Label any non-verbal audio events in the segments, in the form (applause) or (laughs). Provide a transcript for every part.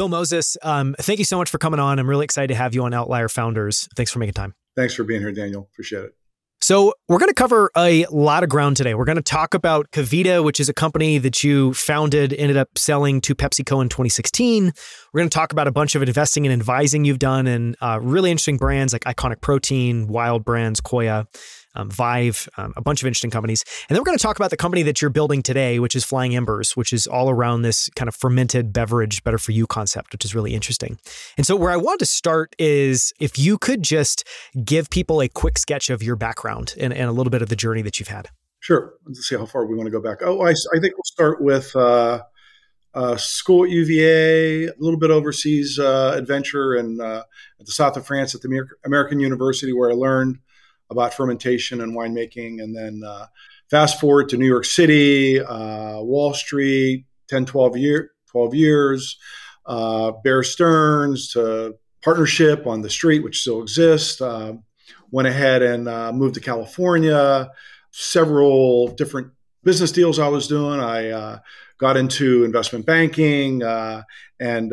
Bill Moses, um, thank you so much for coming on. I'm really excited to have you on Outlier Founders. Thanks for making time. Thanks for being here, Daniel. Appreciate it. So, we're going to cover a lot of ground today. We're going to talk about KeVita, which is a company that you founded, ended up selling to PepsiCo in 2016. We're going to talk about a bunch of investing and advising you've done and uh, really interesting brands like Iconic Protein, Wilde Brands, Koia um, Vive, um, a bunch of interesting companies. And then we're going to talk about the company that you're building today, which is Flying Embers, which is all around this kind of fermented beverage, better for you concept, which is really interesting. And so, where I want to start is if you could just give people a quick sketch of your background and, and a little bit of the journey that you've had. Sure. Let's see how far we want to go back. Oh, I, I think we'll start with uh, uh, school at UVA, a little bit overseas uh, adventure and uh, at the south of France at the American University, where I learned about fermentation and winemaking. And then uh, fast forward to New York City, uh, Wall Street, 10, 12, year, 12 years, uh, Bear Stearns to partnership on the street, which still exists. Uh, went ahead and uh, moved to California, several different business deals I was doing. I uh, got into investment banking and,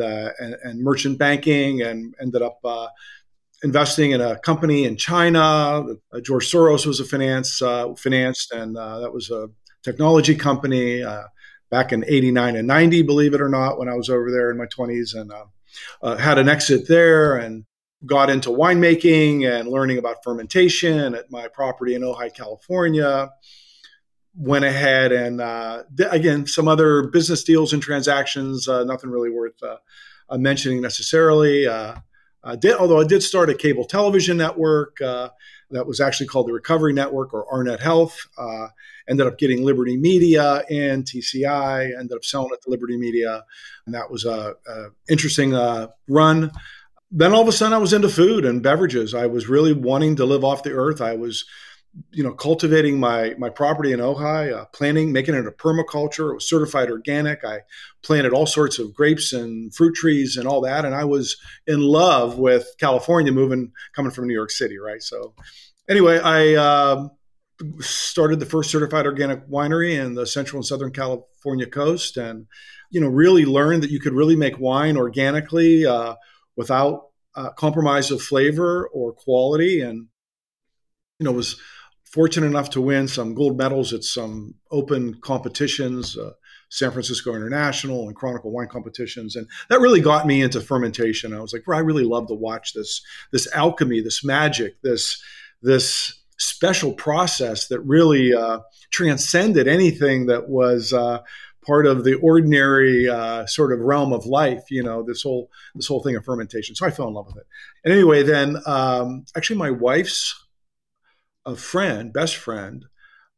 and, and merchant banking, and ended up investing in a company in China. Uh, George Soros was a finance uh, financed, and uh, that was a technology company uh, back in '89 and '90, believe it or not, when I was over there in my 20s, and uh, uh, had an exit there and got into winemaking and learning about fermentation at my property in Ojai, California. Went ahead and again some other business deals and transactions, nothing really worth mentioning necessarily. Uh, did, although I did start a cable television network uh, that was actually called the Recovery Network or Arnet Health. Uh, ended up getting Liberty Media and TCI. Ended up selling it to Liberty Media, and that was a, a interesting uh, run. Then all of a sudden, I was into food and beverages. I was really wanting to live off the earth. I was you know, cultivating my my property in Ojai, uh, planting, making it a permaculture. It was certified organic. I planted all sorts of grapes and fruit trees and all that, and I was in love with California, moving coming from New York City, right? So, anyway, I uh, started the first certified organic winery in the Central and Southern California coast, and you know, really learned that you could really make wine organically uh, without uh, compromise of flavor or quality, and you know, was fortunate enough to win some gold medals at some open competitions, uh, San Francisco International and Chronicle wine competitions, and that really got me into fermentation. I was like, well, I really love to watch this this alchemy, this magic, this this special process that really uh, transcended anything that was. Uh, part of the ordinary uh, sort of realm of life, you know, this whole this whole thing of fermentation. So I fell in love with it. And anyway, then um, actually my wife's a friend, best friend,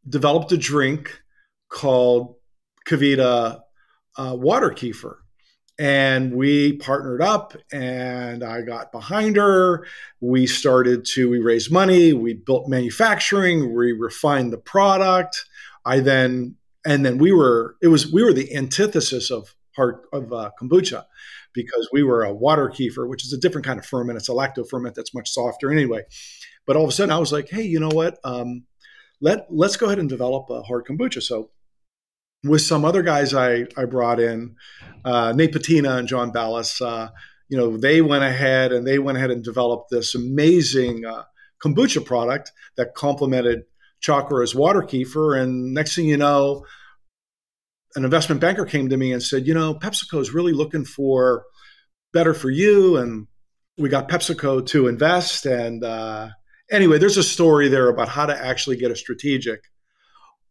developed a drink called KeVita uh, Water Kefir. And we partnered up and I got behind her. We started to, we raised money, we built manufacturing, we refined the product. I then, and then we were, it was, we were the antithesis of hard, of uh, kombucha because we were a water kefir, which is a different kind of ferment. It's a lacto ferment that's much softer anyway. But all of a sudden, I was like, hey, you know what? Um, let let's go ahead and develop a hard kombucha. So with some other guys I I brought in, uh, Nate Patina and John Ballas, uh, you know, they went ahead and they went ahead and developed this amazing uh, kombucha product that complemented Chakra's water kefir. And next thing you know, an investment banker came to me and said, you know, PepsiCo is really looking for better for you, and we got PepsiCo to invest and uh, anyway, there's a story there about how to actually get a strategic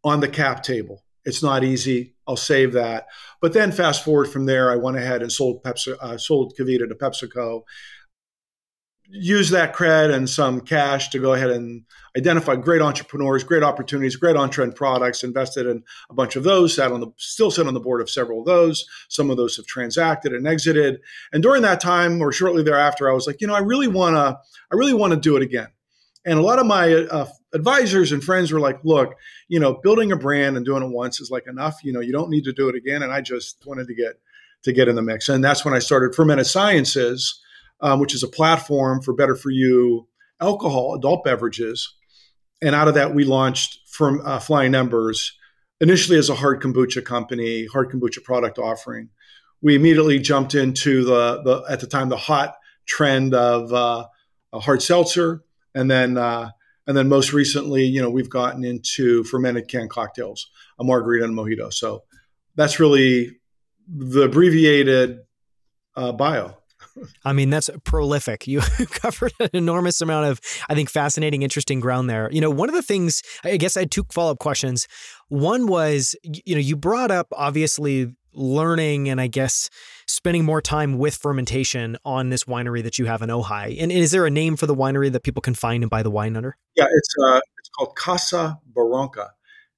on the cap table. It's not easy. I'll save that. But then fast forward from there, I went ahead and sold Pepsi, uh, sold KeVita to PepsiCo. Use that cred and some cash to go ahead and identify great entrepreneurs, great opportunities, great on-trend products. Invested in a bunch of those. Sat on the still sit on the board of several of those. Some of those have transacted and exited. And during that time, or shortly thereafter, I was like, you know, I really want to, I really want to do it again. And a lot of my uh, advisors and friends were like, look, you know, building a brand and doing it once is like enough. You know, you don't need to do it again. And I just wanted to get to get in the mix. And that's when I started Fermented Sciences, um, which is a platform for better for you alcohol, adult beverages. And out of that, we launched from uh, Flying Embers initially as a hard kombucha company, hard kombucha product offering. we immediately jumped into the, the at the time the hot trend of uh, hard seltzer, and then uh, and then most recently, you know, we've gotten into fermented canned cocktails, a margarita and a mojito. So that's really the abbreviated uh, bio. (laughs) I mean, that's prolific. You (laughs) covered an enormous amount of, I think, fascinating, interesting ground there. You know, one of the things, I guess I had two follow up questions. One was, you know, you brought up obviously learning and I guess spending more time with fermentation on this winery that you have in Ojai. And is there a name for the winery that people can find and buy the wine under? Yeah, it's uh, it's called Casa Barranca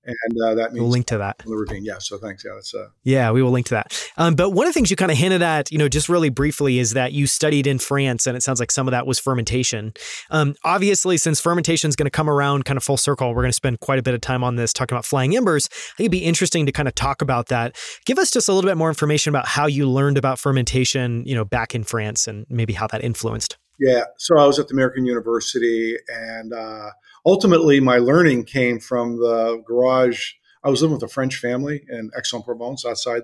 and uh, that means we'll link to that. The ravine, yeah. So thanks, yeah. That's uh, yeah, we will link to that. Um, but one of the things you kind of hinted at, you know, just really briefly, is that you studied in France, and it sounds like some of that was fermentation. Um, obviously, since fermentation is going to come around kind of full circle, we're going to spend quite a bit of time on this talking about flying embers. I think it'd be interesting to kind of talk about that. Give us just a little bit more information about how you learned about fermentation, you know, back in France, and maybe how that influenced. Yeah, so I was at the American University, and uh, ultimately, my learning came from the garage I was living with a French family in Aix-en-Provence outside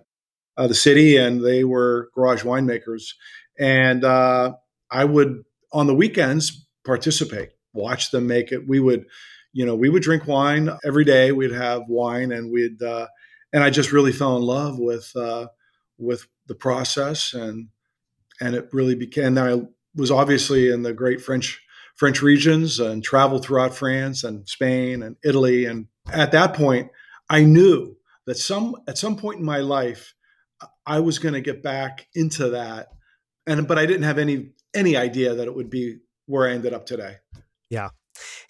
uh, the city, and they were garage winemakers. And uh, I would, on the weekends, participate, watch them make it. We would, you know, we would drink wine every day. We'd have wine, and we'd, uh, and I just really fell in love with uh, with the process, and and it really became. I was obviously in the great French French regions and traveled throughout France and Spain and Italy, and at that point I knew that some at some point in my life I was going to get back into that, and but I didn't have any any idea that it would be where I ended up today. Yeah.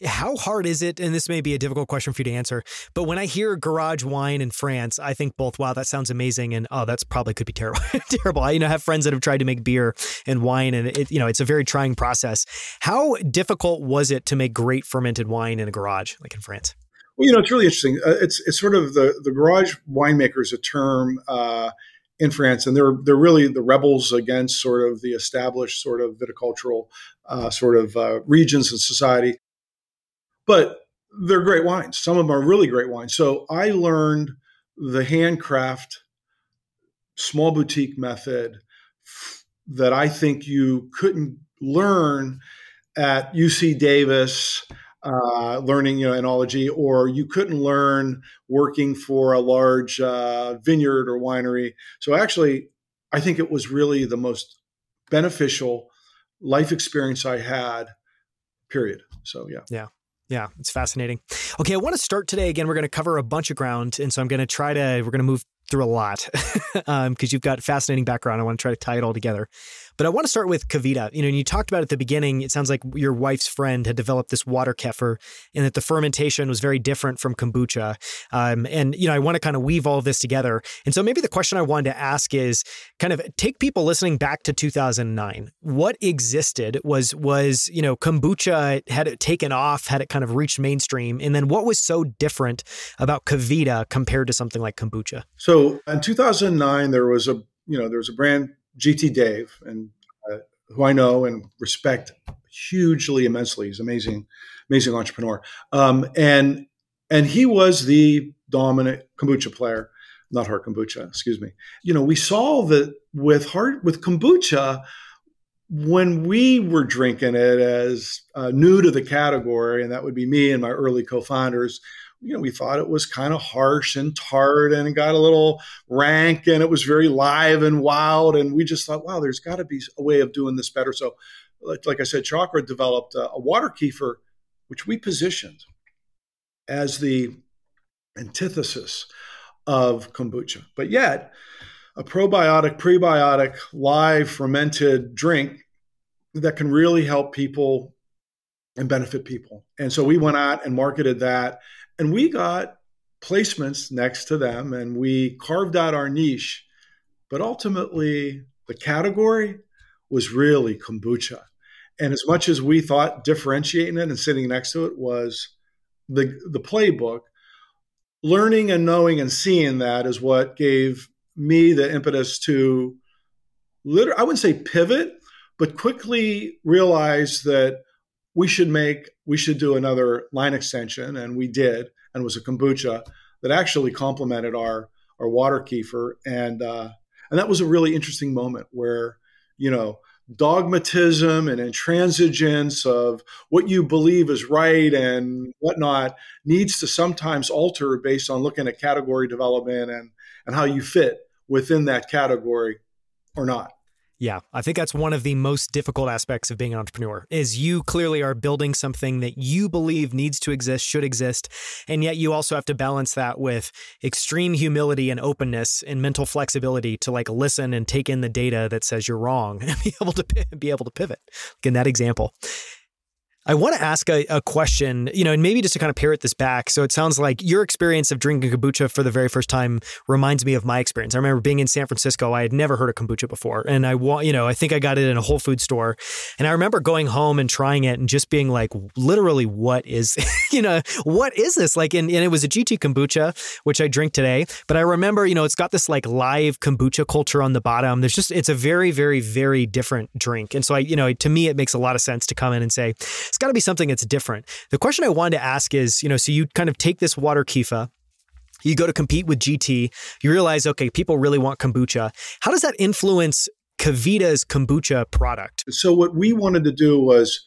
How hard is it? And this may be a difficult question for you to answer, but when I hear garage wine in France, I think both, wow, that sounds amazing, and oh, that's probably could be terrible. (laughs) terrible. I, you know, have friends that have tried to make beer and wine, and it, you know, it's a very trying process. How difficult was it to make great fermented wine in a garage, like in France? Well, you know, it's really interesting. Uh, it's it's sort of the the garage winemaker is a term uh, in France, and they're they're really the rebels against sort of the established sort of viticultural uh, sort of uh, regions and society. But they're great wines. Some of them are really great wines. So I learned the handcraft small boutique method that I think you couldn't learn at UC Davis uh, learning you know enology, or you couldn't learn working for a large uh, vineyard or winery. So actually, I think it was really the most beneficial life experience I had. Period. So yeah. Yeah. Yeah, it's fascinating. Okay, I want to start today. Again, we're going to cover a bunch of ground. And so I'm going to try to, we're going to move through a lot because (laughs) um, you've got fascinating background. I want to try to tie it all together. But I want to start with KeVita. You know, you talked about at the beginning, it sounds like your wife's friend had developed this water kefir and that the fermentation was very different from kombucha. Um, and, you know, I want to kind of weave all of this together. And so maybe the question I wanted to ask is kind of take people listening back to 2009. What existed was, was, you know, kombucha had it taken off, had it kind of reached mainstream. And then what was so different about KeVita compared to something like kombucha? So in 2009, there was a, you know, there was a brand GT Dave, and uh, who I know and respect hugely, immensely. He's amazing, amazing entrepreneur. Um, and and he was the dominant kombucha player, not hard kombucha, excuse me. You know, we saw that with hard with kombucha when we were drinking it as uh, new to the category, and that would be me and my early co-founders you know, we thought it was kind of harsh and tart and it got a little rank and it was very live and wild. And we just thought, wow, there's got to be a way of doing this better. So, like, like I said, Chakra developed a, a water kefir, which we positioned as the antithesis of kombucha. But yet, a probiotic, prebiotic, live fermented drink that can really help people and benefit people. And so we went out and marketed that and we got placements next to them and we carved out our niche. But ultimately, the category was really kombucha. And as much as we thought differentiating it and sitting next to it was the, the playbook, learning and knowing and seeing that is what gave me the impetus to literally, I wouldn't say pivot, but quickly realize that we should make we should do another line extension and we did and was a kombucha that actually complemented our our water kefir and uh, And that was a really interesting moment where, you know, dogmatism and intransigence of what you believe is right and whatnot needs to sometimes alter based on looking at category development and, and how you fit within that category or not. Yeah, I think that's one of the most difficult aspects of being an entrepreneur is you clearly are building something that you believe needs to exist, should exist, and yet you also have to balance that with extreme humility and openness and mental flexibility to like listen and take in the data that says you're wrong (laughs) and be able to be able to pivot. Like in that example. I want to ask a, a, question, you know, and maybe just to kind of parrot this back. So it sounds like your experience of drinking kombucha for the very first time reminds me of my experience. I remember being in San Francisco. I had never heard of kombucha before. And I want, you know, I think I got it in a Whole Food store. And I remember going home and trying it and just being like, literally, what is, (laughs) you know, what is this? Like, and, and it was a GT kombucha, which I drink today. But I remember, you know, it's got this like live kombucha culture on the bottom. There's just, it's a very, very, very different drink. And so I, you know, to me, it makes a lot of sense to come in and say, it's got to be something that's different. The question I wanted to ask is, you know, so you kind of take this water kefir, you go to compete with GT, you realize, okay, people really want kombucha. How does that influence KeVita's kombucha product? So what we wanted to do was,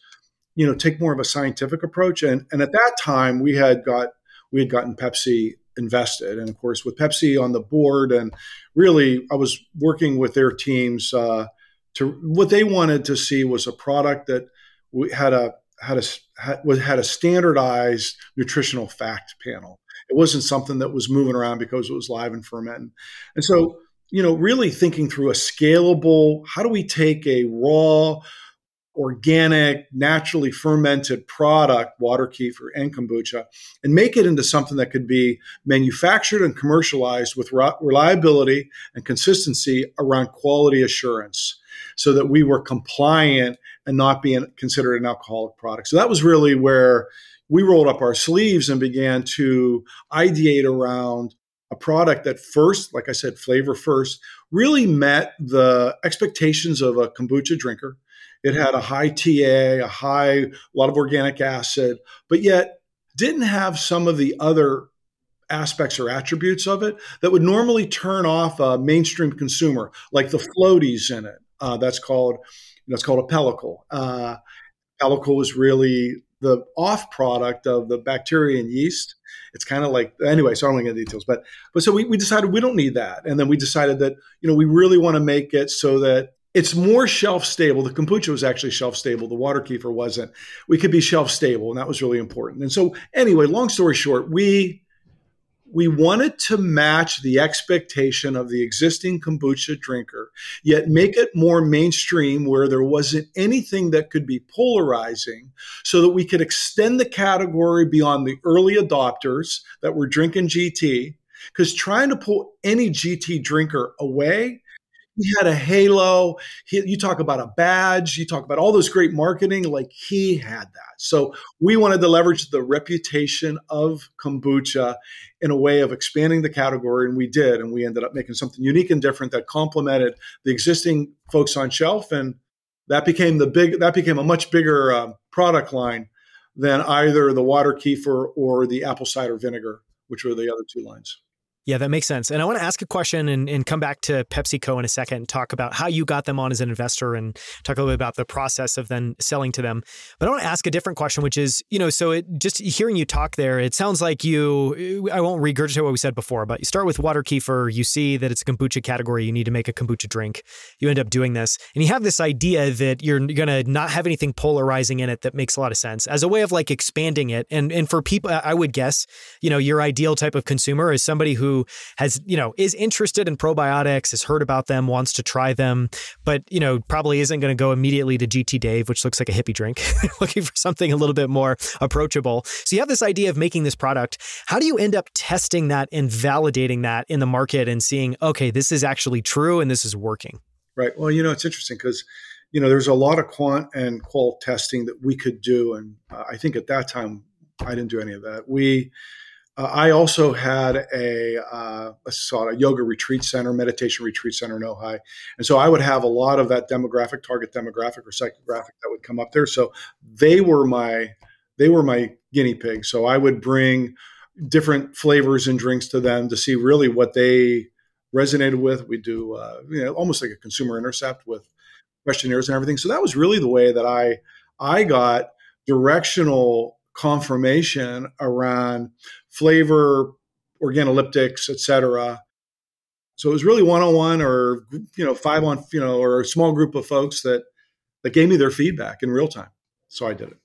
you know, take more of a scientific approach. And and at that time we had got we had gotten Pepsi invested. And of course, with Pepsi on the board, and really, I was working with their teams uh, to what they wanted to see was a product that we had a had a had, a standardized nutritional fact panel. It wasn't something that was moving around because it was live and fermenting. And so, you know, really thinking through a scalable, how do we take a raw, organic, naturally fermented product, water kefir and kombucha, and make it into something that could be manufactured and commercialized with reliability and consistency around quality assurance so that we were compliant and not being considered an alcoholic product. So that was really where we rolled up our sleeves and began to ideate around a product that first, like I said, flavor first, really met the expectations of a kombucha drinker. It had a high TA, a high, a lot of organic acid, but yet didn't have some of the other aspects or attributes of it that would normally turn off a mainstream consumer, like the floaties in it. Uh, that's called that's called a pellicle. Uh, pellicle is really the off product of the bacteria and yeast. It's kind of like anyway. So I don't get into details, but but so we, we decided we don't need that, and then we decided that you know we really want to make it so that it's more shelf stable. The kombucha was actually shelf stable. The water kefir wasn't. We could be shelf stable, and that was really important. And so anyway, long story short, we we wanted to match the expectation of the existing kombucha drinker, yet make it more mainstream where there wasn't anything that could be polarizing so that we could extend the category beyond the early adopters that were drinking GT. Because trying to pull any GT drinker away he had a halo. He, you talk about a badge. You talk about all this great marketing. Like he had that. So we wanted to leverage the reputation of kombucha in a way of expanding the category, and we did. And we ended up making something unique and different that complemented the existing folks on shelf, and that became the big. That became a much bigger uh, product line than either the water kefir or the apple cider vinegar, which were the other two lines. Yeah, that makes sense. And I want to ask a question and, and come back to PepsiCo in a second and talk about how you got them on as an investor and talk a little bit about the process of then selling to them. But I want to ask a different question, which is, you know, so it just hearing you talk there, it sounds like you, I won't regurgitate what we said before, but you start with water kefir, you see that it's a kombucha category, you need to make a kombucha drink. You end up doing this. And you have this idea that you're going to not have anything polarizing in it that makes a lot of sense as a way of like expanding it. And, and for people, I would guess, you know, your ideal type of consumer is somebody who, has, you know, is interested in probiotics, has heard about them, wants to try them, but, you know, probably isn't going to go immediately to GT Dave, which looks like a hippie drink, (laughs) looking for something a little bit more approachable. So you have this idea of making this product. How do you end up testing that and validating that in the market and seeing, okay, this is actually true and this is working? Right. Well, you know, it's interesting because you know, there's a lot of quant and qual testing that we could do. And uh, I think at that time, I didn't do any of that. We uh, I also had a, uh, a, sort of yoga retreat center, meditation retreat center in Ojai. And so I would have a lot of that demographic, target demographic or psychographic that would come up there. So they were my, they were my guinea pigs. So I would bring different flavors and drinks to them to see really what they resonated with. We do uh, you know almost like a consumer intercept with questionnaires and everything. So that was really the way that I I got directional confirmation around flavor, organoleptics, et cetera. So it was really one on one or you know five on you know or a small group of folks that that gave me their feedback in real time. So I did it.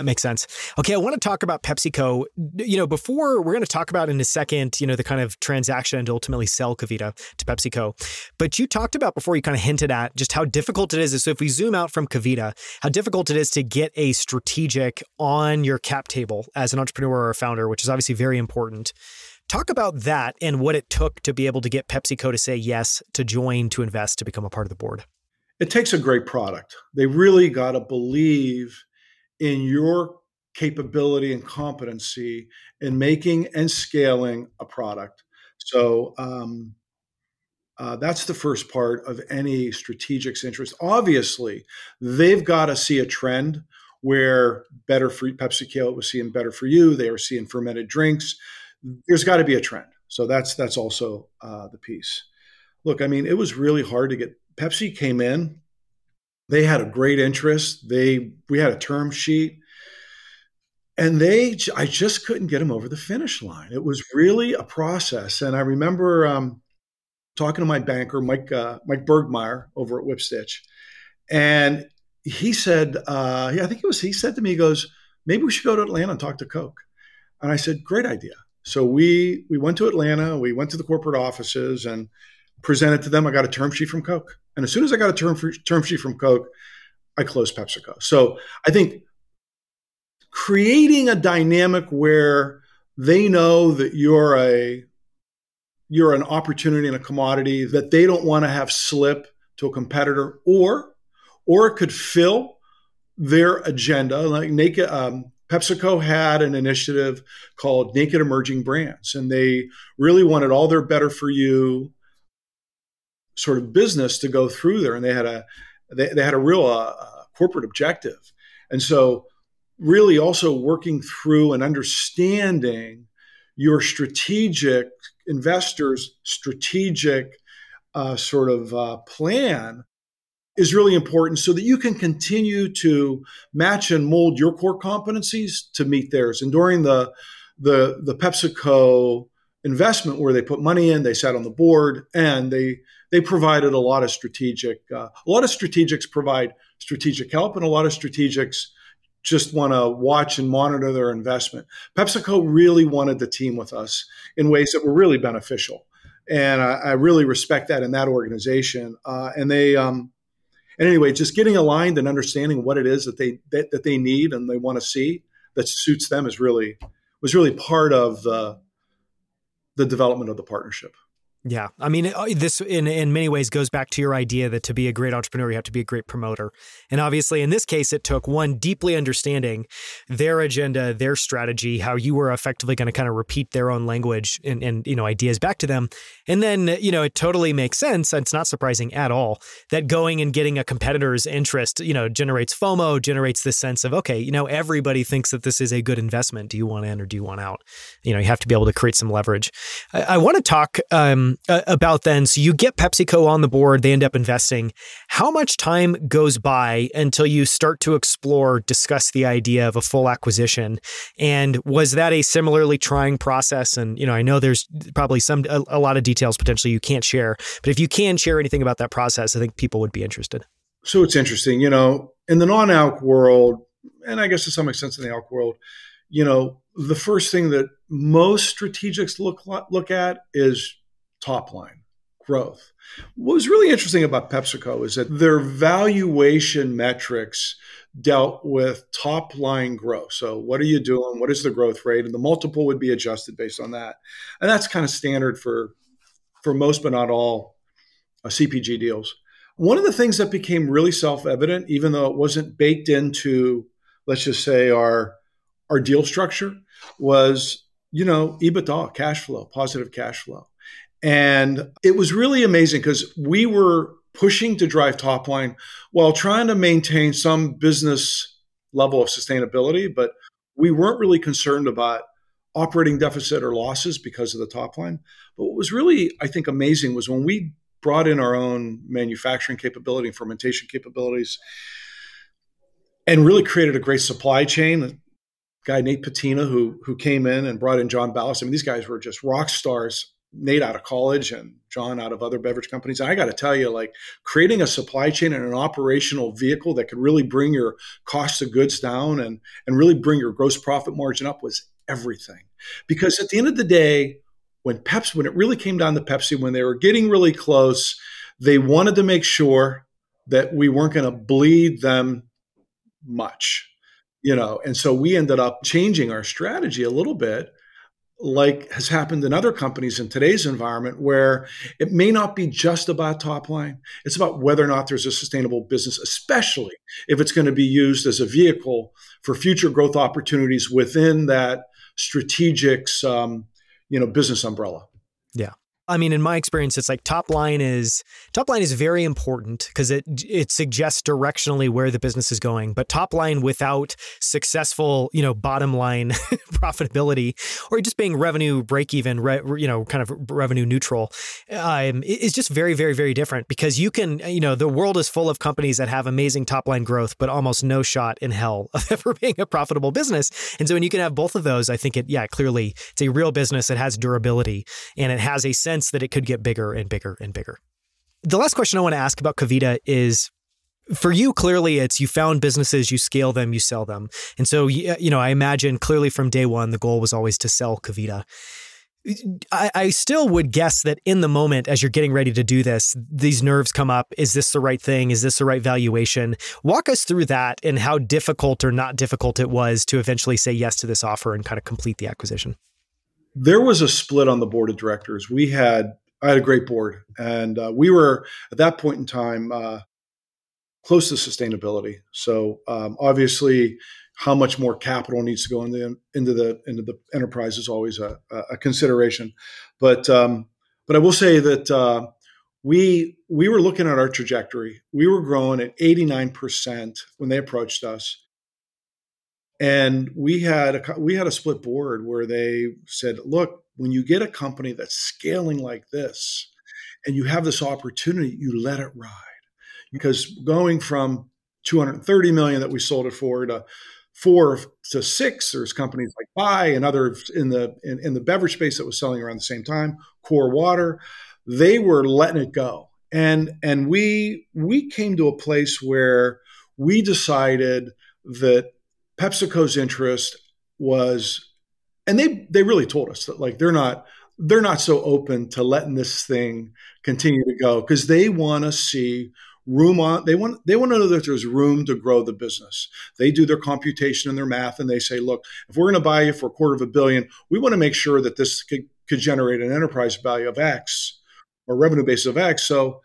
That makes sense. Okay, I want to talk about PepsiCo. You know, before we're going to talk about in a second, you know, the kind of transaction to ultimately sell KeVita to PepsiCo. But you talked about before, you kind of hinted at just how difficult it is. So if we zoom out from KeVita, how difficult it is to get a strategic on your cap table as an entrepreneur or a founder, which is obviously very important. Talk about that and what it took to be able to get PepsiCo to say yes, to join, to invest, to become a part of the board. It takes a great product. They really got to believe in your capability and competency in making and scaling a product. So um, uh, that's the first part of any strategic's interest. Obviously, they've got to see a trend where better for PepsiCo was seeing better for you. They were seeing fermented drinks. There's got to be a trend. So that's that's also uh, the piece. Look, I mean, it was really hard to get. Pepsi came in they had a great interest. They we had a term sheet, and they I just couldn't get them over the finish line. It was really a process. And I remember um, talking to my banker, Mike uh, Mike Bergmeyer, over at Whipstitch, and he said, uh, I think it was he said to me, he goes, maybe we should go to Atlanta and talk to Coke. And I said, great idea. So we we went to Atlanta. We went to the corporate offices and presented to them. I got a term sheet from Coke. And as soon as I got a term, term sheet from Coke, I closed PepsiCo. So I think creating a dynamic where they know that you're a you're an opportunity and a commodity that they don't want to have slip to a competitor or or it could fill their agenda like naked um, pepsico had an initiative called naked emerging brands and they really wanted all their better for you sort of business to go through there, and they had a they, they had a real uh, uh, corporate objective, and so really also working through and understanding your strategic investors' strategic uh, sort of uh, plan is really important so that you can continue to match and mold your core competencies to meet theirs. And during the the the PepsiCo investment where they put money in, they sat on the board, and they they provided a lot of strategic. Uh, a lot of strategics provide strategic help, and a lot of strategics just want to watch and monitor their investment. PepsiCo really wanted the team with us in ways that were really beneficial, and I, I really respect that in that organization. Uh, and they, um, and anyway, just getting aligned and understanding what it is that they that, that they need and they want to see that suits them is really was really part of the the development of the partnership. Yeah, I mean, uh, this in in many ways goes back to your idea that to be a great entrepreneur, you have to be a great promoter. And obviously, in this case, it took one deeply understanding their agenda, their strategy, how you were effectively going to kind of repeat their own language and, and you know ideas back to them. And then you know it totally makes sense. It's not surprising at all that going and getting a competitor's interest, you know, generates FOMO, generates this sense of okay, you know, everybody thinks that this is a good investment. Do you want in or do you want out? You know, you have to be able to create some leverage. I, I want to talk. Um, about then. So you get PepsiCo on the board, they end up investing. How much time goes by until you start to explore, discuss the idea of a full acquisition? And was that a similarly trying process? And, you know, I know there's probably some, a, a lot of details potentially you can't share, but if you can share anything about that process, I think people would be interested. So it's interesting, you know, in the non alc world, and I guess to some extent in the alc world, you know, the first thing that most strategics look look at is top line growth. What was really interesting about PepsiCo is that their valuation metrics dealt with top line growth. So, what are you doing? What is the growth rate? And the multiple would be adjusted based on that. And that's kind of standard for for most, but not all, uh, CPG deals. One of the things that became really self evident, even though it wasn't baked into, let's just say, our our deal structure, was you know EBITDA, cash flow, positive cash flow. And it was really amazing because we were pushing to drive top line while trying to maintain some business level of sustainability, but we weren't really concerned about operating deficit or losses because of the top line. But what was really, I think, amazing was when we brought in our own manufacturing capability and fermentation capabilities and really created a great supply chain. Guy Nate Patina, who who came in and brought in John Ballas. I mean, these guys were just rock stars. Nate out of college and John out of other beverage companies. And I got to tell you, like creating a supply chain and an operational vehicle that could really bring your cost of goods down and and really bring your gross profit margin up was everything. Because at the end of the day, when Pepsi, when it really came down to Pepsi, when they were getting really close, they wanted to make sure that we weren't going to bleed them much, you know. And so we ended up changing our strategy a little bit, like has happened in other companies in today's environment, where it may not be just about top line. It's about whether or not there's a sustainable business, especially if it's going to be used as a vehicle for future growth opportunities within that strategic um, you know business umbrella. Yeah. I mean, in my experience, it's like top line is top line is very important because it it suggests directionally where the business is going. But top line without successful, you know, bottom line (laughs) profitability or just being revenue break even, re, you know, kind of revenue neutral, um, is just very, very, very different. Because you can, you know, the world is full of companies that have amazing top line growth, but almost no shot in hell (laughs) of ever being a profitable business. And so when you can have both of those, I think it, yeah, clearly it's a real business that has durability and it has a sense sense that it could get bigger and bigger and bigger. The last question I want to ask about KeVita is for you clearly it's you found businesses you scale them you sell them. And so uh, you know i imagine clearly from day one the goal was always to sell kevita. I, I, still would guess that in the moment as you're getting ready to do this these nerves come up. Is this the right thing? Is this the right valuation? Walk us through that and how difficult or not difficult it was to eventually say yes to this offer and kind of complete the acquisition there was a split on the board of directors. We had I had a great board, and uh, we were at that point in time uh, close to sustainability. So um, obviously, how much more capital needs to go into into the into the enterprise is always a, a consideration. But um, but I will say that uh, we we were looking at our trajectory. We were growing at eighty nine percent when they approached us and we had a we had a split board where they said look when you get a company that's scaling like this and you have this opportunity you let it ride. Because going from 230 million that we sold it for to four to six there's companies like Bai and others in the in, in the beverage space that was selling around the same time core water they were letting it go. And and we we came to a place where we decided that PepsiCo's interest was, and they they really told us that like they're not they're not so open to letting this thing continue to go because they want to see room on they want they want to know that there's room to grow the business. They do their computation and their math and they say look if we're going to buy you for a quarter of a billion we want to make sure that this could, could generate an enterprise value of x or revenue base of x. So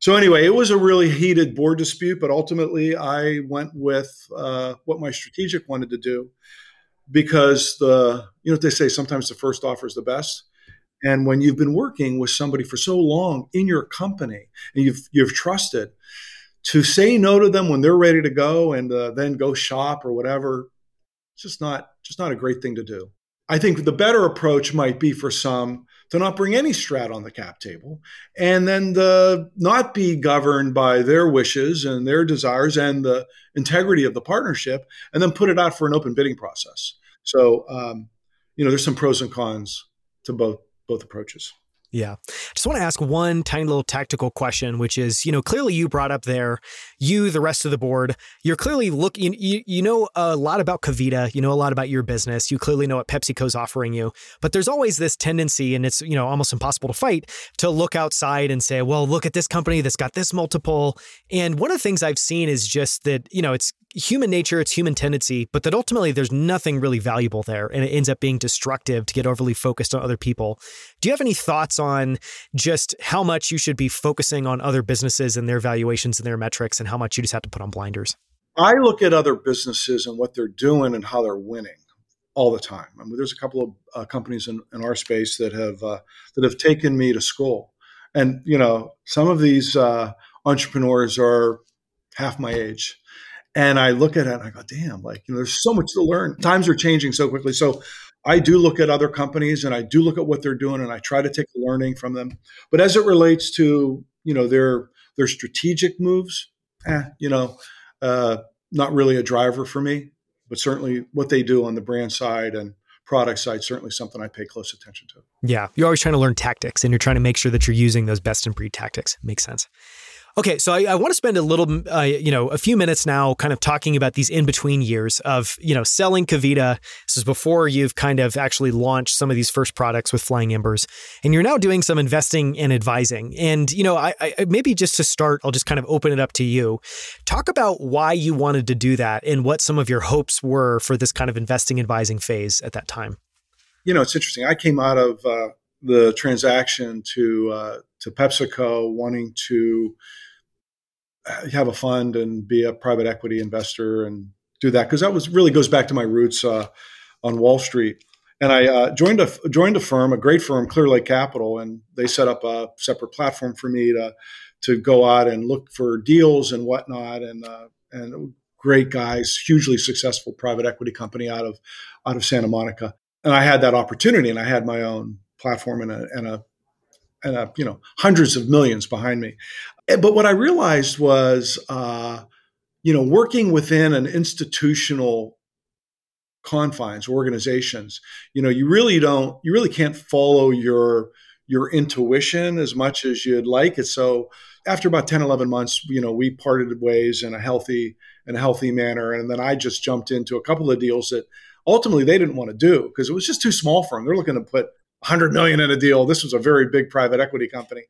so anyway, it was a really heated board dispute, but ultimately I went with uh, what my strategic wanted to do because the you know what they say sometimes the first offer is the best. And when you've been working with somebody for so long in your company and you've you've trusted to say no to them when they're ready to go and uh, then go shop or whatever, it's just not just not a great thing to do. I think the better approach might be for some to not bring any strat on the cap table and then the, not be governed by their wishes and their desires and the integrity of the partnership and then put it out for an open bidding process. So, um, you know, there's some pros and cons to both both approaches. Yeah. I just want to ask one tiny little tactical question, which is, you know, clearly you brought up there, you, the rest of the board, you're clearly looking, you, you know a lot about KeVita, you know a lot about your business, you clearly know what PepsiCo's offering you, but there's always this tendency, and it's, you know, almost impossible to fight, to look outside and say, well, look at this company that's got this multiple. And one of the things I've seen is just that, you know, it's human nature, it's human tendency, but that ultimately there's nothing really valuable there and it ends up being destructive to get overly focused on other people. Do you have any thoughts on just how much you should be focusing on other businesses and their valuations and their metrics and how much you just have to put on blinders? I look at other businesses and what they're doing and how they're winning all the time. I mean, there's a couple of uh, companies in, in, our space that have uh, that have taken me to school, and you know, some of these uh, entrepreneurs are half my age, and I look at it and I go, damn, like, you know, there's so much to learn. Times are changing so quickly. So I do look at other companies and I do look at what they're doing and I try to take learning from them. But as it relates to you know their their strategic moves, eh, you know, uh, not really a driver for me. But certainly what they do on the brand side and product side certainly something I pay close attention to. Yeah, you're always trying to learn tactics and you're trying to make sure that you're using those best in breed tactics. Makes sense. Okay, so I, I want to spend a little, uh, you know, a few minutes now, kind of talking about these in between years of, you know, selling KeVita. This is before you've kind of actually launched some of these first products with Flying Embers, and you're now doing some investing and advising. And you know, I, I maybe just to start, I'll just kind of open it up to you. Talk about why you wanted to do that and what some of your hopes were for this kind of investing advising phase at that time. You know, it's interesting. I came out of uh, the transaction to uh, to PepsiCo wanting to have a fund and be a private equity investor and do that because that was really goes back to my roots uh, on Wall Street. And I uh, joined a joined a firm, a great firm, Clearlake Capital, and they set up a separate platform for me to to go out and look for deals and whatnot. And uh, and great guys, hugely successful private equity company out of out of Santa Monica. And I had that opportunity, and I had my own platform and a and a and a, you know hundreds of millions behind me. But what I realized was, uh, you know, working within an institutional confines, organizations, you know, you really don't, you really can't follow your your intuition as much as you'd like it. So after about 10, 11 months, you know, we parted ways in a healthy, in a healthy manner. And then I just jumped into a couple of deals that ultimately they didn't want to do because it was just too small for them. They're looking to put 100 million in a deal. This was a very big private equity company.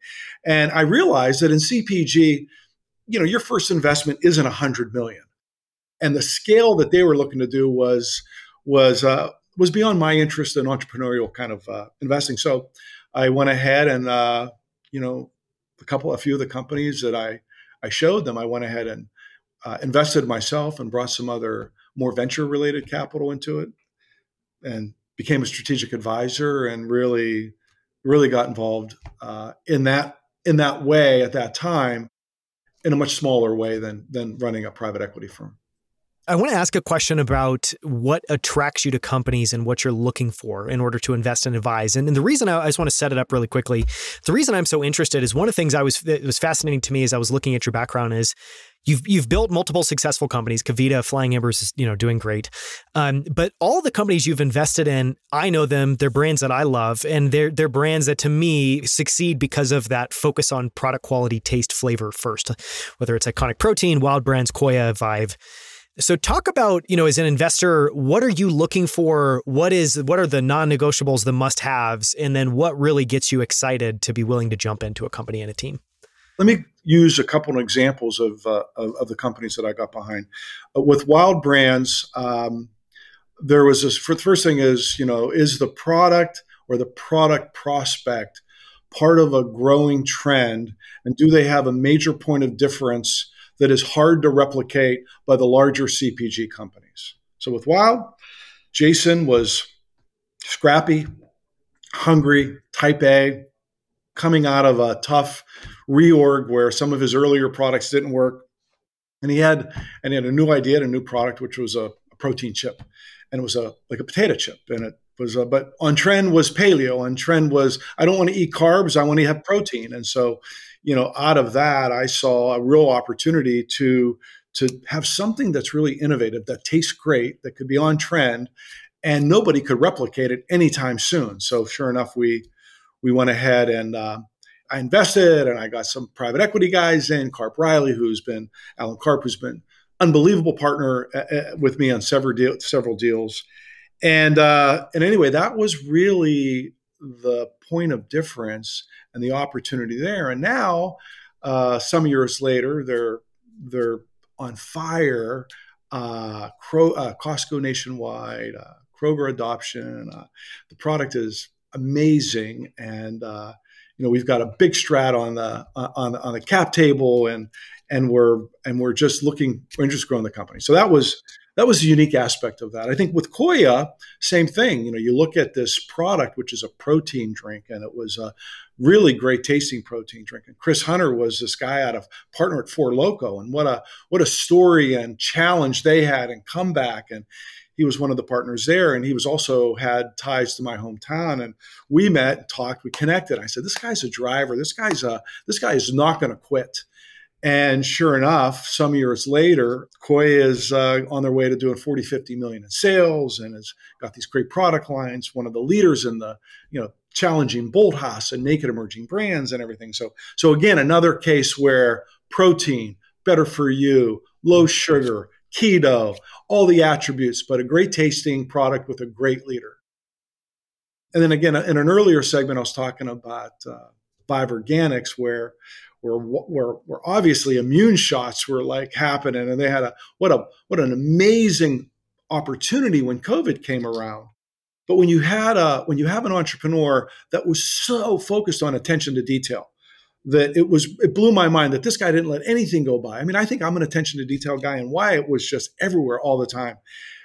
And I realized that in CPG, you know, your first investment isn't 100 million. And the scale that they were looking to do was was uh, was beyond my interest in entrepreneurial kind of uh, investing. So I went ahead and uh, you know, a couple a few of the companies that I I showed them, I went ahead and uh, invested myself and brought some other more venture related capital into it. And became a strategic advisor and really really got involved uh, in that in that way at that time in a much smaller way than than running a private equity firm. I want to ask a question about what attracts you to companies and what you're looking for in order to invest and advise. And, and the reason I, I, just want to set it up really quickly, the reason I'm so interested is one of the things I was that was fascinating to me as I was looking at your background is You've you've built multiple successful companies. KeVita, Flying Embers is you know doing great, um, but all the companies you've invested in, I know them. They're brands that I love, and they're they're brands that to me succeed because of that focus on product quality, taste, flavor first. Whether it's iconic protein, Wilde Brands, Koia, Vive. So talk about, you know, as an investor, what are you looking for? What is what are the non-negotiables, the must-haves, and then what really gets you excited to be willing to jump into a company and a team? Let me use a couple of examples of, uh, of, of, the companies that I got behind. Uh, with Wilde Brands, um, there was this. For the first thing is, you know, is the product or the product prospect part of a growing trend, and do they have a major point of difference that is hard to replicate by the larger CPG companies? So with Wilde, Jason was scrappy, hungry, type A, coming out of a tough reorg where some of his earlier products didn't work. And he had and he had a new idea, a new product, which was a, a protein chip, and it was a like a potato chip, and it was a, but on trend was paleo. On trend was I don't want to eat carbs, I want to have protein, and so you know out of that I saw a real opportunity to to have something that's really innovative that tastes great that could be on trend and nobody could replicate it anytime soon so sure enough we we went ahead and uh, I invested and I got some private equity guys in, Karp Reilly, who's been Allan Karp, who's been unbelievable partner uh, uh, with me on several deal, several deals. And uh, and anyway, that was really the point of difference and the opportunity there. And now, uh, some years later, they're they're on fire. Uh, Cro- uh, Costco nationwide, uh, Kroger adoption. Uh, the product is amazing, and uh, you know we've got a big strat on the on on the cap table and and we're and we're just looking we're just growing the company so that was that was a unique aspect of that i think with koia same thing you know you look at this product which is a protein drink and it was a really great tasting protein drink and chris hunter was this guy out of partner at Four Loko and what a what a story and challenge they had and comeback and he was one of the partners there, and he was also had ties to my hometown. And we met, talked, we connected. I said, "This guy's a driver. This guy's a this guy is not going to quit." And sure enough, some years later, Koia is uh, on their way to doing 40, 50 million in sales and has got these great product lines, one of the leaders in the, you know, challenging Bolthouse and naked emerging brands and everything. So, so again, another case where protein, better for you, low sugar, keto, all the attributes, but a great tasting product with a great leader. And then again, in an earlier segment, I was talking about uh, Vive Organics, where where, where where obviously immune shots were like happening, and they had a what a what an amazing opportunity when COVID came around. But when you had a when you have an entrepreneur that was so focused on attention to detail, that it was it blew my mind that this guy didn't let anything go by. I mean, I think I'm an attention to detail guy, and why it was just everywhere all the time.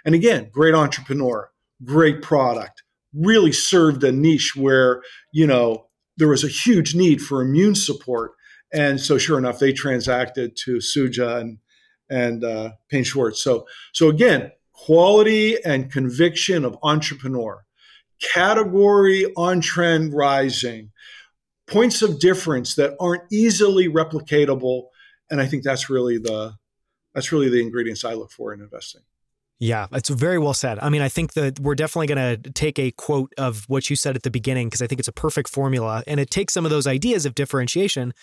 And again, great entrepreneur, great product, really served a niche where you know there was a huge need for immune support. And so, sure enough, they transacted to Suja and and uh, Paine Schwartz. So, so again, quality and conviction of entrepreneur, category on trend rising, points of difference that aren't easily replicatable. And I think that's really the that's really the ingredients I look for in investing. Yeah, it's very well said. I mean, I think that we're definitely going to take a quote of what you said at the beginning because I think it's a perfect formula and it takes some of those ideas of differentiation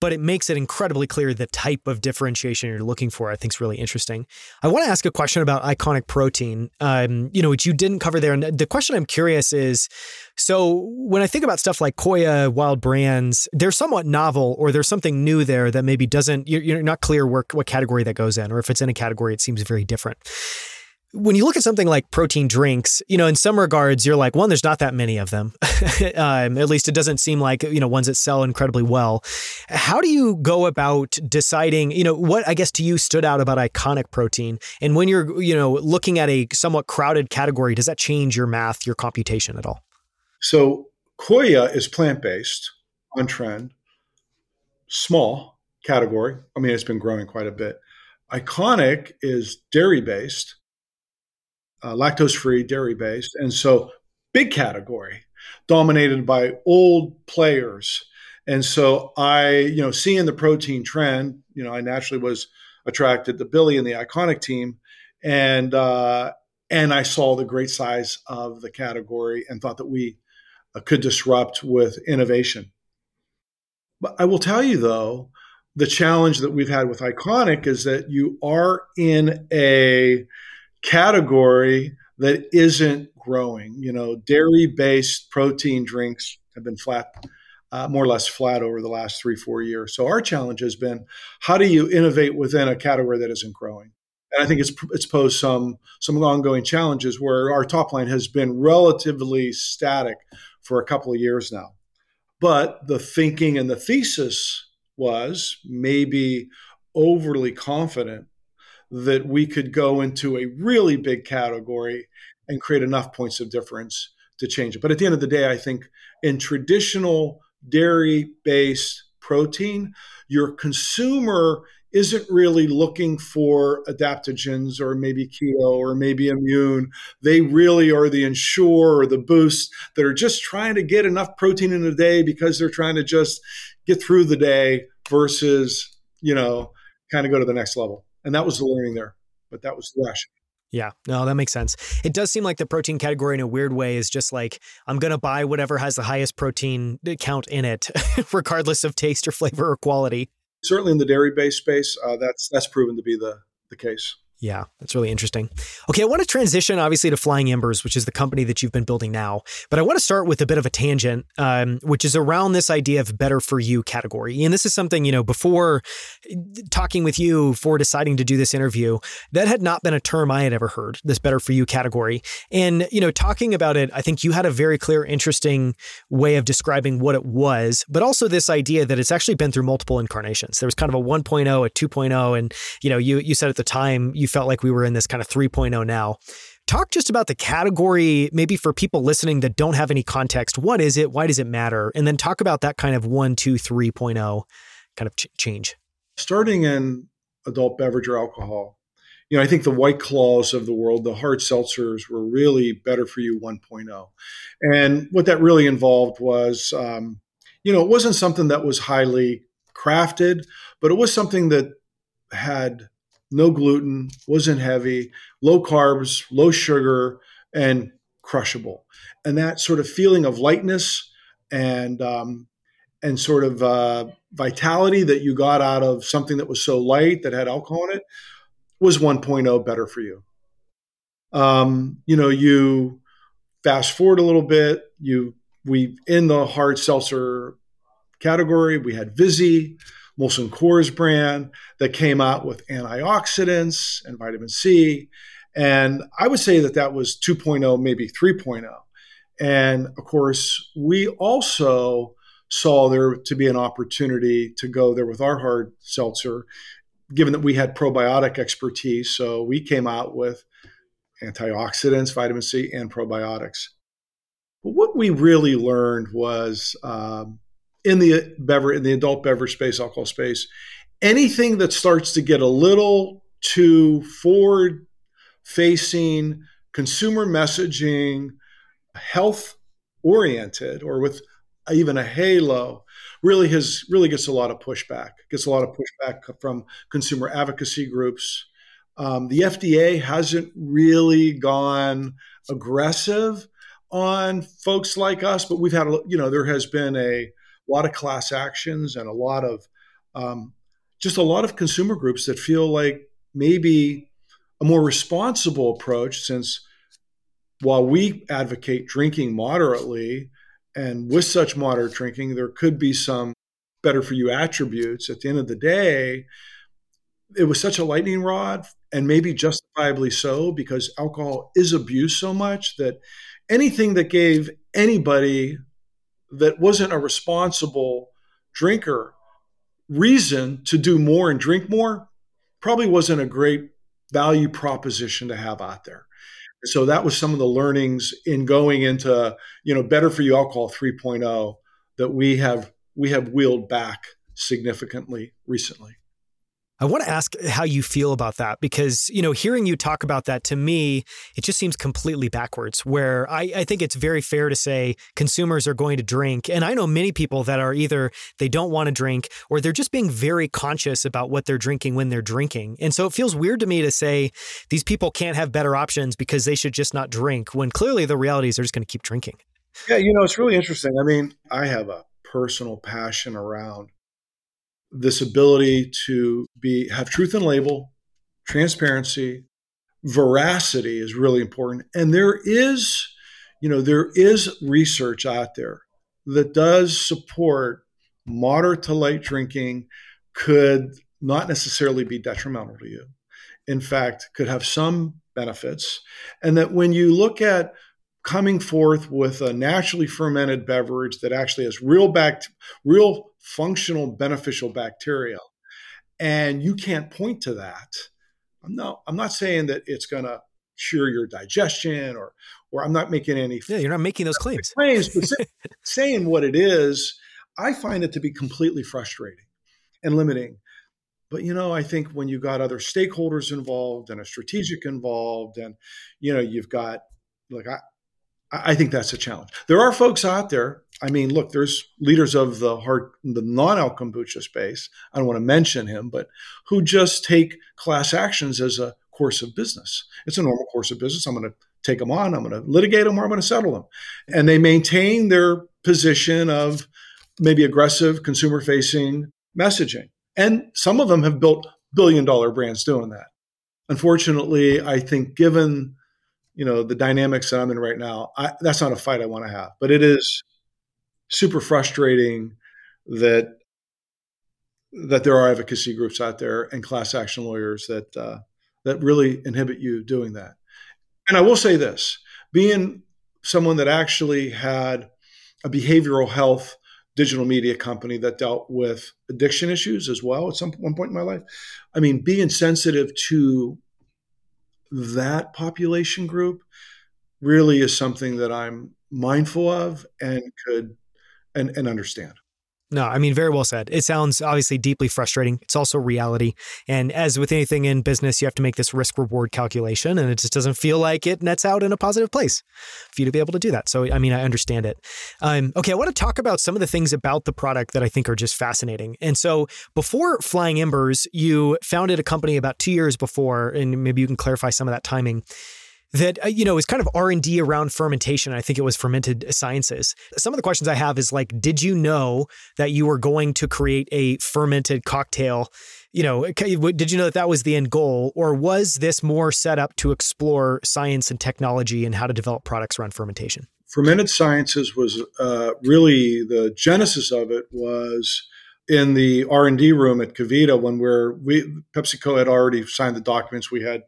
but it makes it incredibly clear the type of differentiation you're looking for. I think is really interesting. I want to ask a question about iconic protein, um, you know, which you didn't cover there. And the question I'm curious is, so when I think about stuff like Koia, Wilde Brands, they're somewhat novel, or there's something new there that maybe doesn't. You're, you're not clear where, what category that goes in, or if it's in a category, it seems very different when you look at something like protein drinks, you know, in some regards, you're like, one, there's not that many of them. (laughs) um, at least it doesn't seem like, you know, ones that sell incredibly well. How do you go about deciding, you know, what I guess to you stood out about iconic protein? And when you're, you know, looking at a somewhat crowded category, does that change your math, your computation at all? So Koia is plant based on trend, small category. I mean, it's been growing quite a bit. Iconic is dairy based uh, lactose free, dairy based. And so, big category dominated by old players. And so, I, you know, seeing the protein trend, you know, I naturally was attracted to Billy and the iconic team. And, uh, and I saw the great size of the category and thought that we uh, could disrupt with innovation. But I will tell you though, the challenge that we've had with Iconic is that you are in a category that isn't growing. You know, dairy based protein drinks have been flat, uh, more or less flat over the last three, four years. So our challenge has been how do you innovate within a category that isn't growing? And I think it's it's posed some some ongoing challenges where our top line has been relatively static for a couple of years now. But the thinking and the thesis was maybe overly confident that we could go into a really big category and create enough points of difference to change it. But at the end of the day, I think in traditional dairy based protein, your consumer isn't really looking for adaptogens or maybe keto or maybe immune. They really are the ensure or the boost that are just trying to get enough protein in a day because they're trying to just get through the day versus, you know, kind of go to the next level. And that was the learning there, but that was the rationale. Yeah, no, that makes sense. It does seem like the protein category, in a weird way, is just like I'm going to buy whatever has the highest protein count in it, (laughs) regardless of taste or flavor or quality. Certainly, in the dairy-based space, uh, that's that's proven to be the the case. Yeah, that's really interesting. Okay, I want to transition obviously to Flying Embers, which is the company that you've been building now. But I want to start with a bit of a tangent, um, which is around this idea of better for you category. And this is something, you know, before talking with you for deciding to do this interview, that had not been a term I had ever heard, this better for you category. And, you know, talking about it, I think you had a very clear, interesting way of describing what it was, but also this idea that it's actually been through multiple incarnations. There was kind of a 1.0, a 2.0, and, you know, you, you said at the time you felt like we were in this kind of 3.0 now. Talk just about the category, maybe for people listening that don't have any context. What is it? Why does it matter? And then talk about that kind of 1, 2, 3.0 kind of ch- change. Starting in adult beverage or alcohol, you know, I think the White Claws of the world, the hard seltzers, were really better for you 1.0. And what that really involved was, um, you know, it wasn't something that was highly crafted, but it was something that had no gluten, wasn't heavy, low carbs, low sugar, and crushable. And that sort of feeling of lightness and um, and sort of uh, vitality that you got out of something that was so light that had alcohol in it was 1.0 better for you. Um, you know, you fast forward a little bit, you we in the hard seltzer category, we had Vizzy, Molson Coors brand that came out with antioxidants and vitamin C. And I would say that that was 2.0, maybe 3.0. And of course, we also saw there to be an opportunity to go there with our hard seltzer given that we had probiotic expertise. So we came out with antioxidants, vitamin C, and probiotics. But what we really learned was um, in the beverage, in the adult beverage space, alcohol space, anything that starts to get a little too forward facing, consumer messaging, health oriented, or with even a halo, really has really gets a lot of pushback. Gets a lot of pushback from consumer advocacy groups. Um, the FDA hasn't really gone aggressive on folks like us, but we've had you know there has been a lot of class actions and a lot of um, just a lot of consumer groups that feel like maybe a more responsible approach since while we advocate drinking moderately and with such moderate drinking, there could be some better for you attributes. At the end of the day, it was such a lightning rod, and maybe justifiably so, because alcohol is abused so much that anything that gave anybody that wasn't a responsible drinker reason to do more and drink more probably wasn't a great value proposition to have out there. So that was some of the learnings in going into, you know, better for you alcohol 3.0 that we have we have wheeled back significantly recently. I want to ask how you feel about that because, you know, hearing you talk about that to me, it just seems completely backwards. Where I, I, think it's very fair to say consumers are going to drink. And I know many people that are either they don't want to drink or they're just being very conscious about what they're drinking when they're drinking. And so it feels weird to me to say these people can't have better options because they should just not drink when clearly the reality is they're just going to keep drinking. Yeah, you know, it's really interesting. I mean, I have a personal passion around this ability to be have truth in label, transparency, veracity is really important. And there is, you know, there is research out there that does support moderate to light drinking could not necessarily be detrimental to you. In fact, could have some benefits. And that when you look at coming forth with a naturally fermented beverage that actually has real bact- real functional beneficial bacteria. And you can't point to that. I'm not i'm not saying that it's going to cure your digestion or or i'm not making any yeah you're not making those claims. (laughs) claims but saying what it is i find it to be completely frustrating and limiting. But you know i think when you got other stakeholders involved and a strategic involved and you know you've got like I, I think that's a challenge. There are folks out there. I mean, look, there's leaders of the hard, the non-alc kombucha space. I don't want to mention him, but who just take class actions as a course of business. It's a normal course of business. I'm going to take them on. I'm going to litigate them, or I'm going to settle them, and they maintain their position of maybe aggressive consumer-facing messaging. And some of them have built billion-dollar brands doing that. Unfortunately, I think given you know the dynamics that I'm in right now, I, that's not a fight I want to have. But it is super frustrating that that there are advocacy groups out there and class action lawyers that uh, that really inhibit you doing that. And I will say this: being someone that actually had a behavioral health digital media company that dealt with addiction issues as well at some one point in my life. I mean, being sensitive to that population group really is something that I'm mindful of and could and, and understand. No, I mean, very well said. It sounds obviously deeply frustrating. It's also reality. And as with anything in business, you have to make this risk reward calculation, and it just doesn't feel like it nets out in a positive place for you to be able to do that. So, I mean, I understand it. Um, okay, I want to talk about some of the things about the product that I think are just fascinating. And so, before Flying Embers, you founded a company about two years before, and maybe you can clarify some of that timing that uh, you know is kind of r&d around fermentation. I think it was fermented sciences. Some of the questions i have is like did you know that you were going to create a fermented cocktail? You know did you know that that was the end goal? Or was this more set up to explore science and technology and how to develop products around fermentation? Fermented sciences was uh, really the genesis of it was in the R&D room at KeVita when we're we PepsiCo had already signed the documents. We had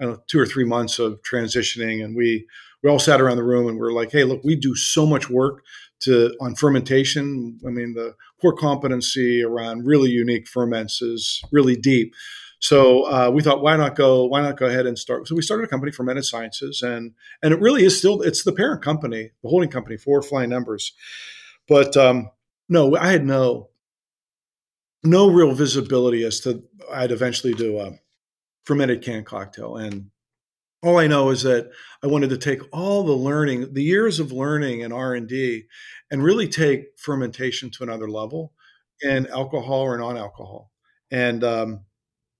know, two or three months of transitioning, and we we all sat around the room and we're like, "Hey, look, we do so much work to on fermentation. I mean, the core competency around really unique ferments is really deep." So uh, we thought, why not go? Why not go ahead and start? So we started a company, Fermented Sciences, and and it really is still it's the parent company, the holding company for Flying Embers. But um, no, I had no no real visibility as to I'd eventually do a fermented canned cocktail. And all I know is that I wanted to take all the learning, the years of learning and R and D, and really take fermentation to another level in alcohol or non-alcohol. And um,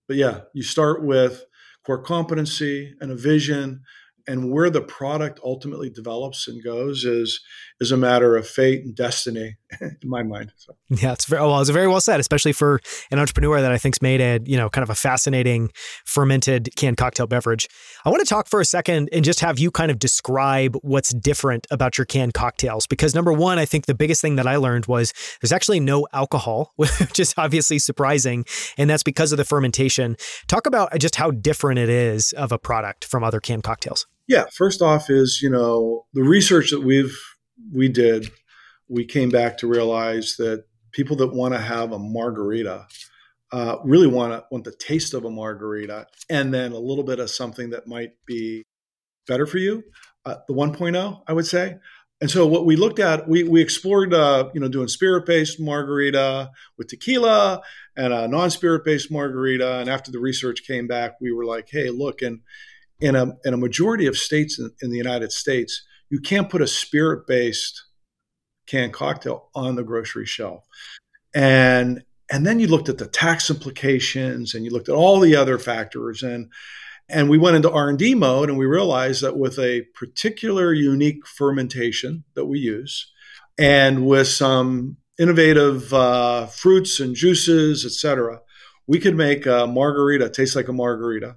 but yeah, you start with core competency and a vision and where the product ultimately develops and goes is is a matter of fate and destiny (laughs) in my mind. So. Yeah, it's very well. It's very well said, especially for an entrepreneur that I think's made a you know kind of a fascinating fermented canned cocktail beverage. I want to talk for a second and just have you kind of describe what's different about your canned cocktails because number one, I think the biggest thing that I learned was there's actually no alcohol, (laughs) which is obviously surprising, and that's because of the fermentation. Talk about just how different it is of a product from other canned cocktails. Yeah, first off is you know the research that we've we did, we came back to realize that people that want to have a margarita uh, really want to want the taste of a margarita, and then a little bit of something that might be better for you, uh, the 1.0, I would say. And so what we looked at, we we explored, uh, you know, doing spirit-based margarita with tequila and a non-spirit-based margarita. And after the research came back, we were like, hey, look, and in a in a majority of states in, in the United States, you can't put a spirit based canned cocktail on the grocery shelf. And and then you looked at the tax implications and you looked at all the other factors and and we went into r&d mode and we realized that with a particular unique fermentation that we use and with some innovative uh, fruits and juices etc we could make a margarita taste like a margarita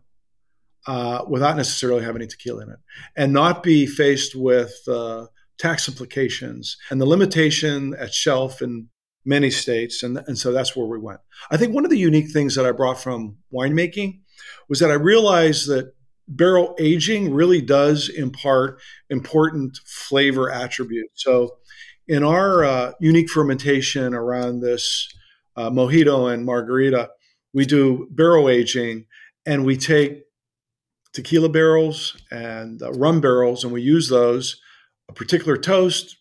uh, without necessarily having any tequila in it, and not be faced with uh, tax implications and the limitation at shelf in many states. And, and so that's where we went. I think one of the unique things that I brought from winemaking was that I realized that barrel aging really does impart important flavor attributes. So in our uh, unique fermentation around this uh, mojito and margarita, we do barrel aging and we take tequila barrels and uh, rum barrels, and we use those, a particular toast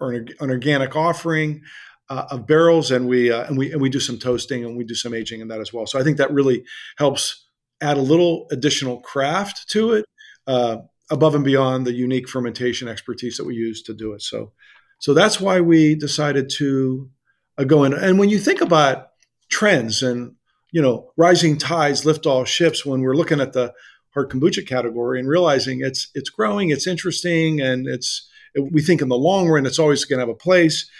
or an, an organic offering uh, of barrels, and we uh, and we and we do some toasting and we do some aging in that as well. So I think that really helps add a little additional craft to it, uh, above and beyond the unique fermentation expertise that we use to do it. So, so that's why we decided to uh, go in. And when you think about trends and you know, rising tides lift all ships when we're looking at the hard kombucha category and realizing it's it's growing, it's interesting, and it's we think in the long run it's always going to have a place.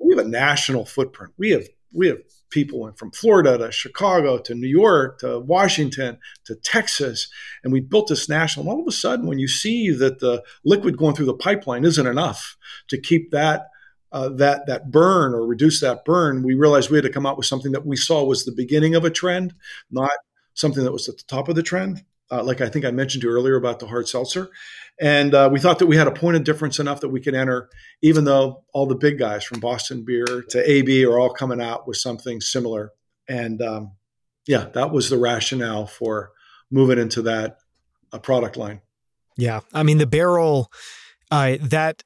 We have a national footprint. We have we have people from Florida to Chicago to New York to Washington to Texas, and we built this national. And all of a sudden, when you see that the liquid going through the pipeline isn't enough to keep that uh, that that burn or reduce that burn, we realized we had to come out with something that we saw was the beginning of a trend, not something that was at the top of the trend. Uh, like I think I mentioned to you earlier about the hard seltzer, and uh, we thought that we had a point of difference enough that we could enter, even though all the big guys from Boston Beer to AB are all coming out with something similar. And um, yeah, that was the rationale for moving into that uh, product line. Yeah, I mean the barrel Uh, that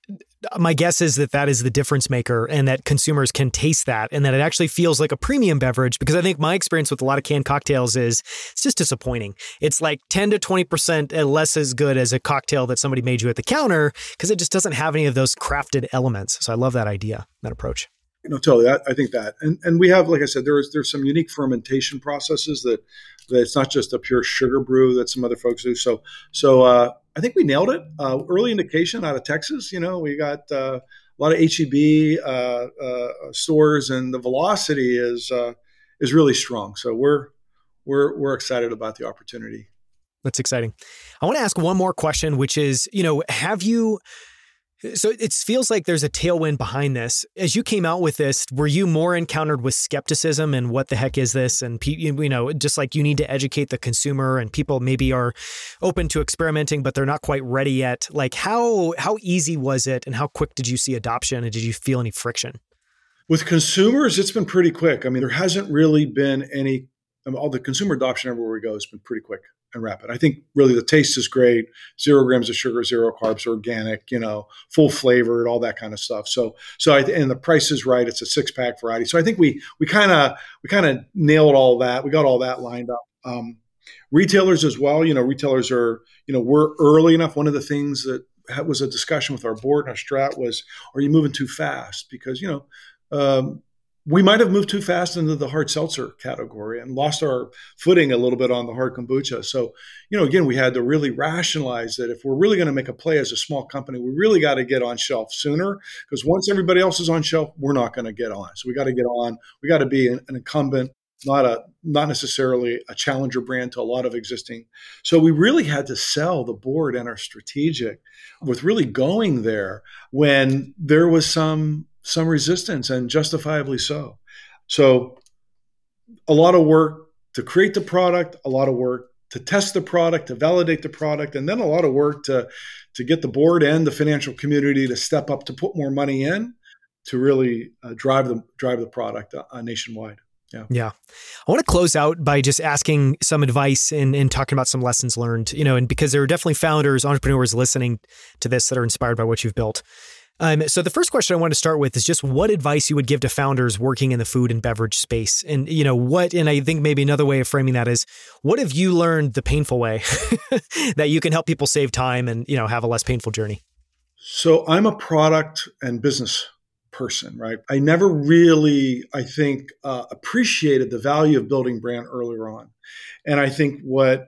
my guess is that that is the difference maker and that consumers can taste that and that it actually feels like a premium beverage because I think my experience with a lot of canned cocktails is it's just disappointing. It's like 10 to 20% less as good as a cocktail that somebody made you at the counter because it just doesn't have any of those crafted elements. So I love that idea, that approach. You know, totally. I, I think that, and and we have, like I said, there's there's some unique fermentation processes that that it's not just a pure sugar brew that some other folks do. So so uh, I think we nailed it. Uh, early indication out of Texas. You know, we got uh, a lot of HEB uh, uh, stores, and the velocity is uh, is really strong. So we're we're we're excited about the opportunity. That's exciting. I want to ask one more question, which is, you know, have you so it feels like there's a tailwind behind this. As you came out with this, were you more encountered with skepticism and what the heck is this? And you know, just like you need to educate the consumer, and people maybe are open to experimenting, but they're not quite ready yet. Like how how easy was it, and how quick did you see adoption, and did you feel any friction? With consumers, it's been pretty quick. I mean, there hasn't really been any. Mean, all the consumer adoption everywhere we go has been pretty quick and rapid. I think really the taste is great. Zero grams of sugar, zero carbs, organic, you know, full flavored, all that kind of stuff. So, so I, and the price is right. It's a six pack variety. So I think we, we kind of, we kind of nailed all that. We got all that lined up. Um, retailers as well, you know, retailers are, you know, we're early enough. One of the things that was a discussion with our board and our strat was, are you moving too fast? Because, you know, um, we might have moved too fast into the hard seltzer category and lost our footing a little bit on the hard kombucha. So, you know, again, we had to really rationalize that if we're really going to make a play as a small company, we really got to get on shelf sooner because once everybody else is on shelf, we're not going to get on. So we got to get on. We got to be an, an incumbent, not a not necessarily a challenger brand to a lot of existing. So we really had to sell the board and our strategic with really going there when there was some some resistance and justifiably so. So, a lot of work to create the product, a lot of work to test the product, to validate the product, and then a lot of work to to get the board and the financial community to step up to put more money in to really uh, drive the drive the product uh, nationwide. Yeah. Yeah. I want to close out by just asking some advice and, and talking about some lessons learned, you know, and because there are definitely founders, entrepreneurs listening to this that are inspired by what you've built. Um, so the first question I want to start with is just what advice you would give to founders working in the food and beverage space, and you know what? And I think maybe another way of framing that is, what have you learned the painful way (laughs) that you can help people save time and you know have a less painful journey? So I'm a product and business person, right? I never really, I think, uh, appreciated the value of building brand earlier on, and I think what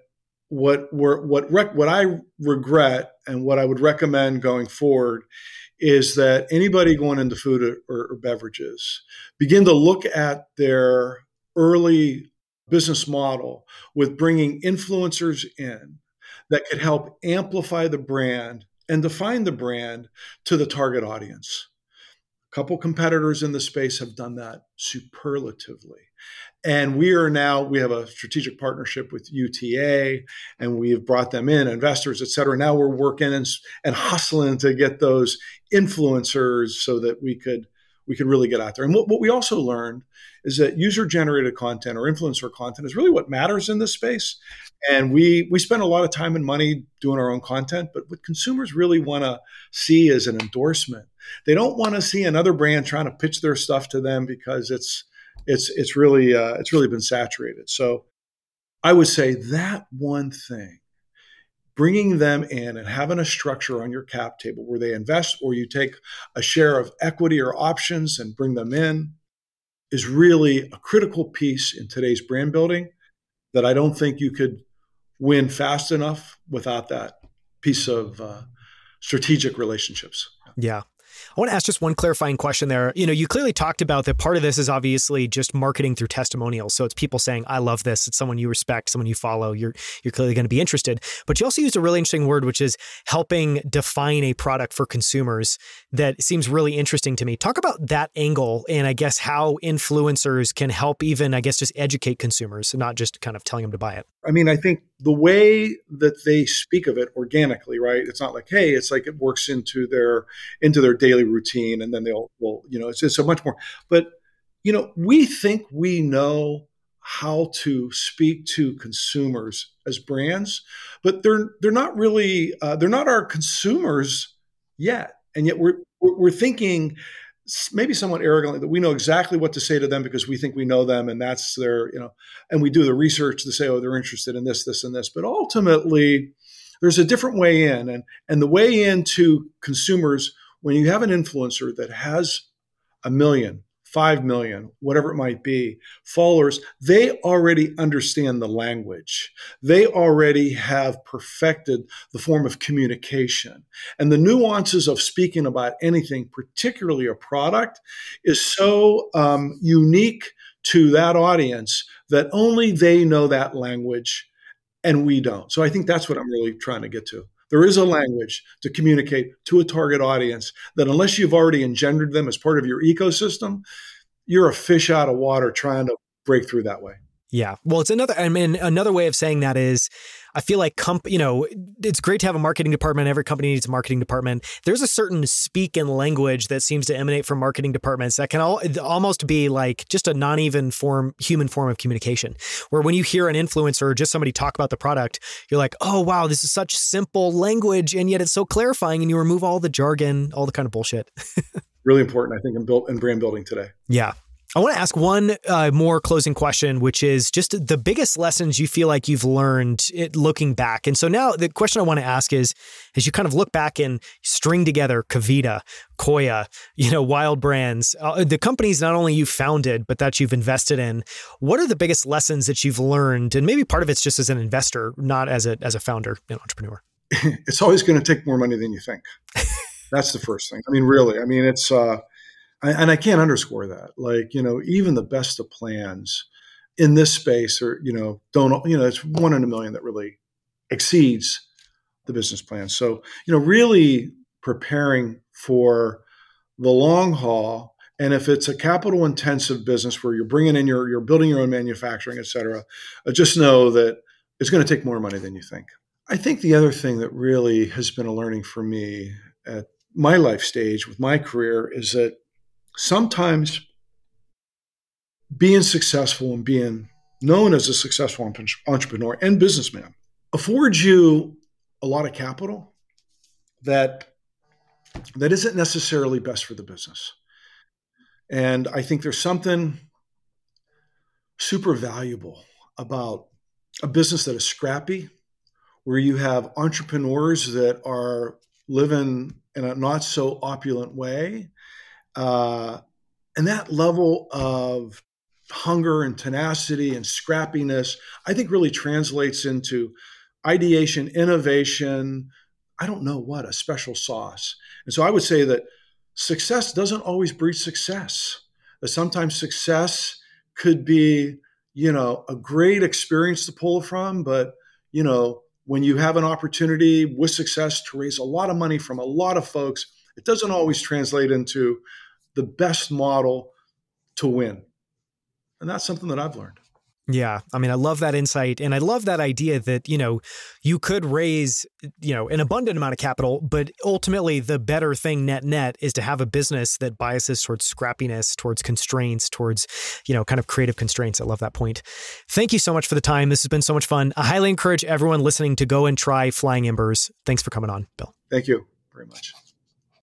what were what rec- what I regret and what I would recommend going forward is that anybody going into food or, or beverages begin to look at their early business model with bringing influencers in that could help amplify the brand and define the brand to the target audience. A couple competitors in the space have done that superlatively. And we are now, we have a strategic partnership with UTA and we have brought them in, investors, et cetera. Now we're working and, and hustling to get those influencers so that we could we could really get out there. And what, what we also learned is that user generated content or influencer content is really what matters in this space. And we we spend a lot of time and money doing our own content, but what consumers really want to see is an endorsement. They don't want to see another brand trying to pitch their stuff to them because it's it's it's really uh, it's really been saturated. So I would say that one thing, bringing them in and having a structure on your cap table where they invest or you take a share of equity or options and bring them in, is really a critical piece in today's brand building that I don't think you could win fast enough without that piece of uh, strategic relationships. Yeah. I want to ask just one clarifying question there. You know, you clearly talked about that part of this is obviously just marketing through testimonials. So it's people saying, I love this. It's someone you respect, someone you follow. You're you're clearly going to be interested. But you also used a really interesting word, which is helping define a product for consumers that seems really interesting to me. Talk about that angle and I guess how influencers can help even, I guess, just educate consumers, not just kind of telling them to buy it. I mean, I think the way that they speak of it organically, right? It's not like, hey, it's like it works into their into their daily routine, and then they'll, you know, it's, it's so much more. But you know, we think we know how to speak to consumers as brands, but they're they're not really uh, they're not our consumers yet. And yet we're, we're thinking maybe somewhat arrogantly that we know exactly what to say to them because we think we know them and that's their, you know, and we do the research to say, oh, they're interested in this, this, and this. But ultimately, there's a different way in. And, and the way into consumers, when you have an influencer that has a million, five million, whatever it might be, followers, they already understand the language. They already have perfected the form of communication. And the nuances of speaking about anything, particularly a product, is so um, unique to that audience that only they know that language and we don't. So I think that's what I'm really trying to get to. There is a language to communicate to a target audience that, unless you've already engendered them as part of your ecosystem, you're a fish out of water trying to break through that way. Yeah. Well, it's another, I mean, another way of saying that is I feel like, comp, you know, it's great to have a marketing department. Every company needs a marketing department. There's a certain speak and language that seems to emanate from marketing departments that can all, almost be like just a non even form, human form of communication. Where when you hear an influencer or just somebody talk about the product, you're like, oh, wow, this is such simple language. And yet it's so clarifying. And you remove all the jargon, all the kind of bullshit. (laughs) really important, I think, in, build, in brand building today. Yeah. I want to ask one uh, more closing question, which is just the biggest lessons you feel like you've learned it, looking back. And so now the question I want to ask is, as you kind of look back and string together KeVita, Koia, you know, Wilde Brands, uh, the companies not only you founded but that you've invested in. What are the biggest lessons that you've learned? And maybe part of it's just as an investor, not as a as a founder and entrepreneur. (laughs) it's always going to take more money than you think. (laughs) That's the first thing. I mean, really. I mean, it's. Uh, and I can't underscore that. Like, you know, even the best of plans in this space or, you know, don't, you know, it's one in a million that really exceeds the business plan. So, you know, really preparing for the long haul. And if it's a capital intensive business where you're bringing in your, you're building your own manufacturing, et cetera, uh, just know that it's going to take more money than you think. I think the other thing that really has been a learning for me at my life stage with my career is that sometimes being successful and being known as a successful entrepreneur and businessman affords you a lot of capital that that isn't necessarily best for the business. And I think there's something super valuable about a business that is scrappy, where you have entrepreneurs that are living in a not so opulent way uh, and that level of hunger and tenacity and scrappiness, I think really translates into ideation, innovation. I don't know what, a special sauce. And so I would say that success doesn't always breed success. That sometimes success could be, you know, a great experience to pull from, but, you know, when you have an opportunity with success to raise a lot of money from a lot of folks, it doesn't always translate into the best model to win. And that's something that I've learned. Yeah. I mean, I love that insight. And I love that idea that, you know, you could raise, you know, an abundant amount of capital, but ultimately the better thing net net is to have a business that biases towards scrappiness, towards constraints, towards, you know, kind of creative constraints. I love that point. Thank you so much for the time. This has been so much fun. I highly encourage everyone listening to go and try Flying Embers. Thanks for coming on, Bill. Thank you very much.